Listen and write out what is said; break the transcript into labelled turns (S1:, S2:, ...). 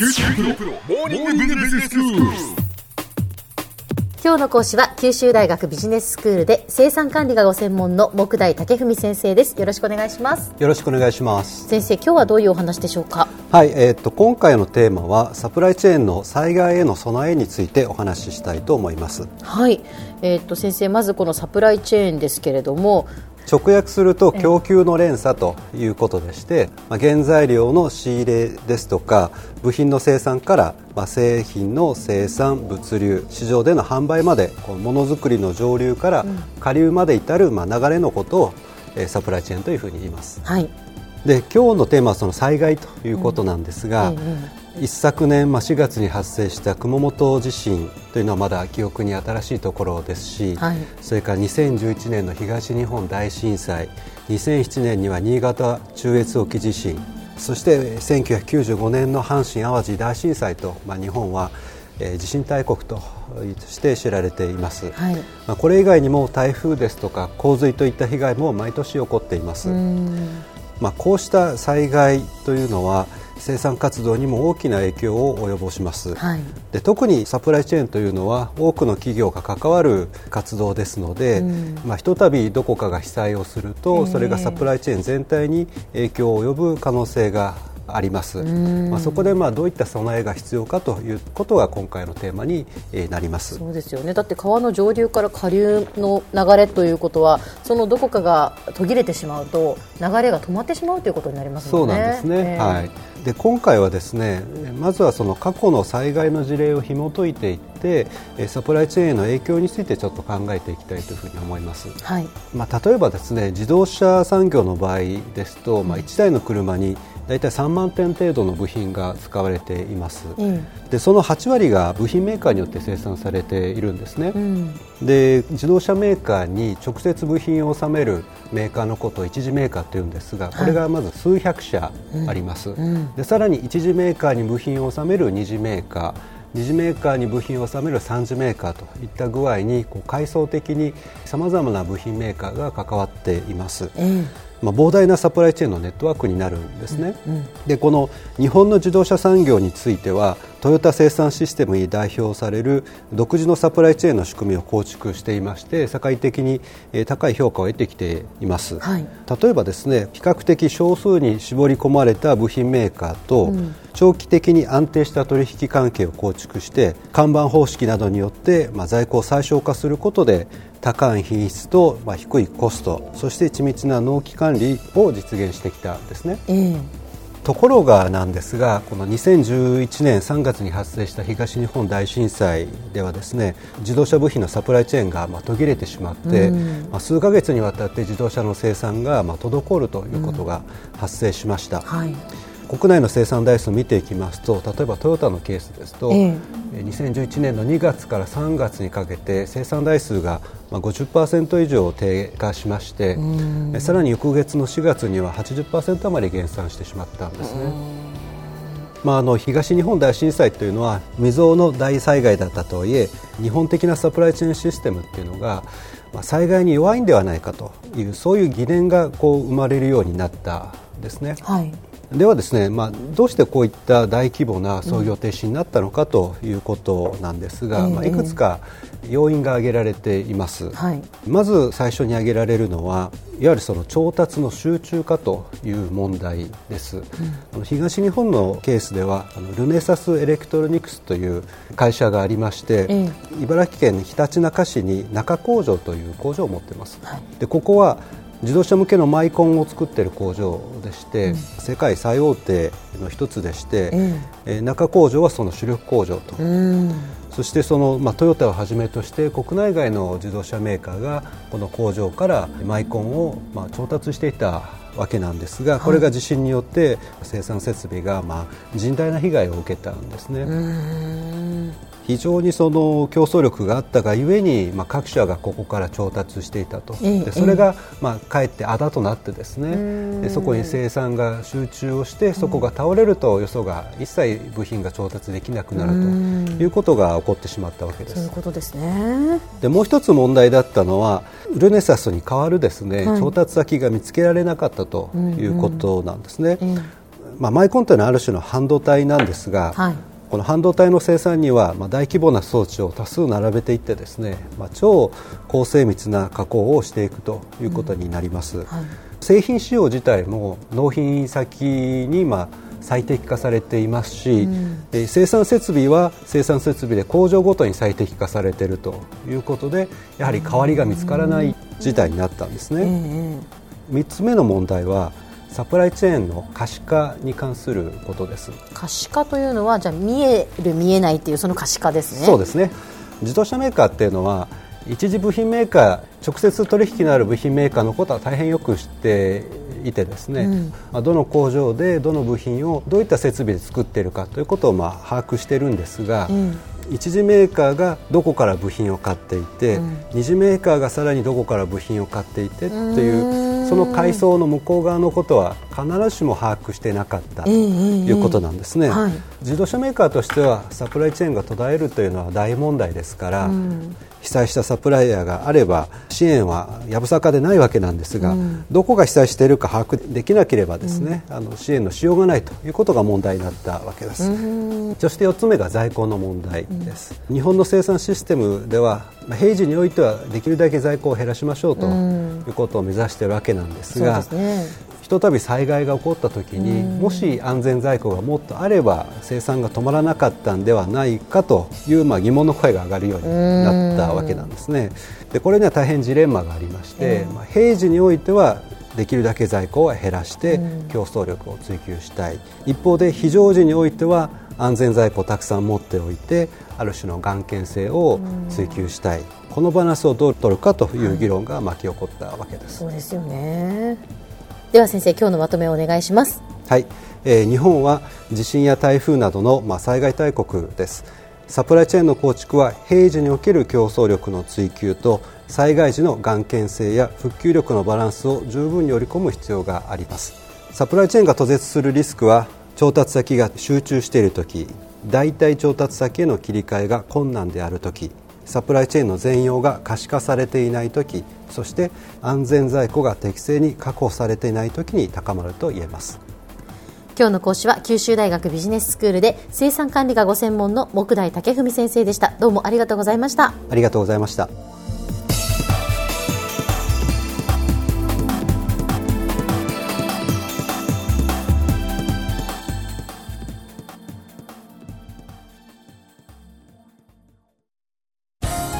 S1: 今日の講師は九州大学ビジネススクールで生産管理がご専門の木大武文先生です。よろしくお願いします。
S2: よろしくお願いします。
S1: 先生今日はどういうお話でしょうか？
S2: はい、えー、と今回のテーマはサプライチェーンの災害への備えについてお話ししたいと思います。
S1: はい、えー、と先生まずこのサプライチェーンですけれども
S2: 直訳すると供給の連鎖ということでして、まあ、原材料の仕入れですとか部品の生産から、まあ、製品の生産物流市場での販売までこのものづくりの上流から下流まで至る、まあ、流れのことを、えーサプライチェーンというふうに言います。
S1: はい。
S2: で今日のテーマはその災害ということなんですが、
S1: うんえ
S2: 一昨年、まあ、4月に発生した熊本地震というのはまだ記憶に新しいところですし、
S1: はい。
S2: それから2011年の東日本大震災2007年には新潟中越沖地震そして1995年の阪神・淡路大震災と、まあ、日本は、えー地震大国として知られています、
S1: はい。
S2: まあ、これ以外にも台風ですとか洪水といった被害も毎年起こっています。
S1: うん。
S2: まあ、こうした災害というのは生産活動にも大きな影響を及ぼします、
S1: はい。
S2: で特にサプライチェーンというのは多くの企業が関わる活動ですので、
S1: うん。
S2: まあ、ひとたびどこかが被災をすると、
S1: ええ。
S2: それがサプライチェーン全体に影響を及ぶ可能性があります、
S1: ん。
S2: まあ、そこでまあどういった備えが必要かということが今回のテーマにえーなります。
S1: そうですよね。だって川の上流から下流の流れということはそのどこかが途切れてしまうと流れが止まってしまうということになります
S2: そうなんですね、
S1: ええ。
S2: はい、で今回はですねまずはその過去の災害の事例を紐解いていってえーサプライチェーンへの影響についてちょっと考えていきたいというふうに思います、
S1: はい。
S2: まあ、例えばですね自動車産業の場合ですと、まあ、1台の車に大体3万点程度の部品が使われています、
S1: うん
S2: でその8割が部品メーカーによって生産されているんですね、
S1: うん。
S2: で自動車メーカーに直接部品を納めるメーカーのことを一次メーカーというんですがこれがまず数百社あります、
S1: ん。
S2: でさらに一次メーカーに部品を納める二次メーカー二次メーカーに部品を納める三次メーカーといった具合にこう階層的にさまざまな部品メーカーが関わっています。
S1: え
S2: まあ、膨大なサプライチェーンのネットワークになるんですね、
S1: うん
S2: でこの日本の自動車産業についてはトヨタ生産システムに代表される独自のサプライチェーンの仕組みを構築していまして社会的にえー高い評価を得てきています、
S1: はい。
S2: 例えばですね比較的少数に絞り込まれた部品メーカーと、
S1: うん
S2: 長期的に安定した取引関係を構築して看板方式などによって、まあ、在庫を最小化することで高い品質と、まあ、低いコストそして緻密な納期管理を実現してきたんですね。
S1: ええ。
S2: ところがなんですがこの2011年3月に発生した東日本大震災ではですね自動車部品のサプライチェーンがまあ途切れてしまって、
S1: うん。
S2: まあ、数ヶ月にわたって自動車の生産がまあ滞るということが発生しました、
S1: はい
S2: 国内の生産台数を見ていきますと例えばトヨタのケースですと、
S1: ええ
S2: えー2011年の2月から3月にかけて生産台数がまあ50%以上低下しまして、えーさらに翌月の4月には80%余り減産してしまったんですね。まあ、あの東日本大震災というのは未曾有の大災害だったとはいえ日本的なサプライチェーンシステムっていうのが、まあ、災害に弱いんではないかというそういう疑念がこう生まれるようになったんですね。
S1: はい
S2: ではですね、まあ、どうしてこういった大規模な操業停止になったのかということなんですが、
S1: ええ
S2: まあ、いくつか要因が挙げられています、
S1: はい。
S2: まず最初に挙げられるのはいわゆるその調達の集中化という問題です、あの東日本のケースではあのルネサスエレクトロニクスという会社がありまして、
S1: え
S2: 茨城県ひたちなか市に中工場という工場を持っています、
S1: はい。
S2: でここは自動車向けのマイコンを作っている工場でして、世界最大手の一つでして、
S1: え
S2: え。ー中工場はその主力工場と、
S1: うん。
S2: そしてその、まあ、トヨタをはじめとして国内外の自動車メーカーがこの工場からマイコンを、まあ、調達していたわけなんですがこれが地震によって生産設備が、まあ、甚大な被害を受けたんですね。
S1: うん。
S2: 非常にその競争力があったがゆえに、まあ、各社がここから調達していたと、
S1: ええ
S2: でそれが、まあ、かえってあだとなってです
S1: ん。
S2: ねでそこに生産が集中をしてそこが倒れるとよそが一切部品が調達できなくなる
S1: うん。
S2: ということが起こってしまったわけです。
S1: そういうことですね。
S2: でもう一つ問題だったのはルネサスに代わるですね、
S1: はい。
S2: 調達先が見つけられなかったということなんですね。
S1: え
S2: まあ、マイコンというのはある種の半導体なんですが、
S1: はい。
S2: この半導体の生産には、まあ、大規模な装置を多数並べていってですね、まあ、超高精密な加工をしていくということになります、
S1: はい。
S2: 製品使用自体も納品先にまあ最適化されていますし、えー生産設備は生産設備で工場ごとに最適化されているということでやはり代わりが見つからない事態になったんですね。
S1: ええ
S2: 3つ目の問題はサプライチェーンの可視化に関することです。
S1: 可視化というのはじゃあ見える見えないっていうその可視化ですね
S2: そうですね自動車メーカーっていうのは一次部品メーカー直接取引のある部品メーカーのことは大変よく知っていてですね、
S1: うん。
S2: まあどの工場でどの部品をどういった設備で作っているかということをまあ把握しているんですが、
S1: うん。
S2: 一次メーカーがどこから部品を買っていて、
S1: うん。
S2: 二次メーカーがさらにどこから部品を買っていてって
S1: う
S2: い
S1: ー
S2: うん。その階層の向こう側のことは必ずしも把握していなかったと
S1: ええ
S2: いうことなんですね、
S1: はい。
S2: 自動車メーカーとしてはサプライチェーンが途絶えるというのは大問題ですから、
S1: うん
S2: 被災したサプライヤーがあれば支援はやぶさかでないわけなんですが、
S1: うん。
S2: どこが被災しているか把握できなければですね、あの支援のしようがないということが問題になったわけです。
S1: うん。
S2: そして4つ目が在庫の問題です、日本の生産システムではまあ平時においてはできるだけ在庫を減らしましょうと
S1: うん。
S2: いうことを目指しているわけなんですが、
S1: ですね
S2: ひとたび災害が起こった時にもし安全在庫がもっとあれば生産が止まらなかったんではないかというまあ疑問の声が上がるようになったわけなんですね。でこれには大変ジレンマがありまして、まあ、平時においてはできるだけ在庫を減らして競争力を追求したい。一方で非常時においては安全在庫をたくさん持っておいてある種の眼見性を追求したい。このバランスをどう取るかという議論が巻き起こったわけです。
S1: そうですよねでは先生今日のまとめをお願いします。
S2: はい、えー日本は地震や台風などの、まあ、災害大国です。サプライチェーンの構築は平時における競争力の追求と災害時の眼見性や復旧力のバランスを十分に織り込む必要があります。サプライチェーンが途絶するリスクは調達先が集中している時代替調達先への切り替えが困難である時。サプライチェーンの全容が可視化されていない時そして安全在庫が適正に確保されていない時に高まると言えます。
S1: 今日の講師は九州大学ビジネススクールで生産管理がご専門の木大武文先生でした。どうもありがとうございました。
S2: ありがとうございました。